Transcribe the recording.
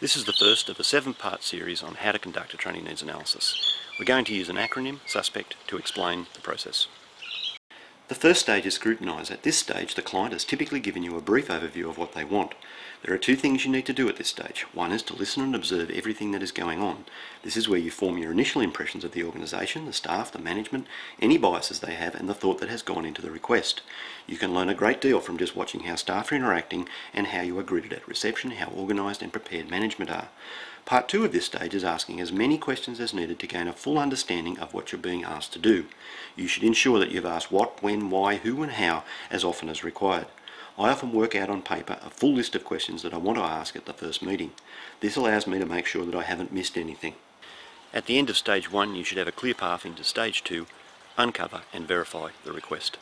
This is the first of a seven-part series on how to conduct a training needs analysis. We're going to use an acronym, SUSPECT, to explain the process. The first stage is scrutinise. At this stage, the client has typically given you a brief overview of what they want. There are two things you need to do at this stage. One is to listen and observe everything that is going on. This is where you form your initial impressions of the organisation, the staff, the management, any biases they have, and the thought that has gone into the request. You can learn a great deal from just watching how staff are interacting and how you are greeted at reception, how organised and prepared management are. Part two of this stage is asking as many questions as needed to gain a full understanding of what you're being asked to do. You should ensure that you've asked what, when, why, who and how as often as required. I often work out on paper a full list of questions that I want to ask at the first meeting. This allows me to make sure that I haven't missed anything. At the end of stage one, you should have a clear path into stage two, uncover and verify the request.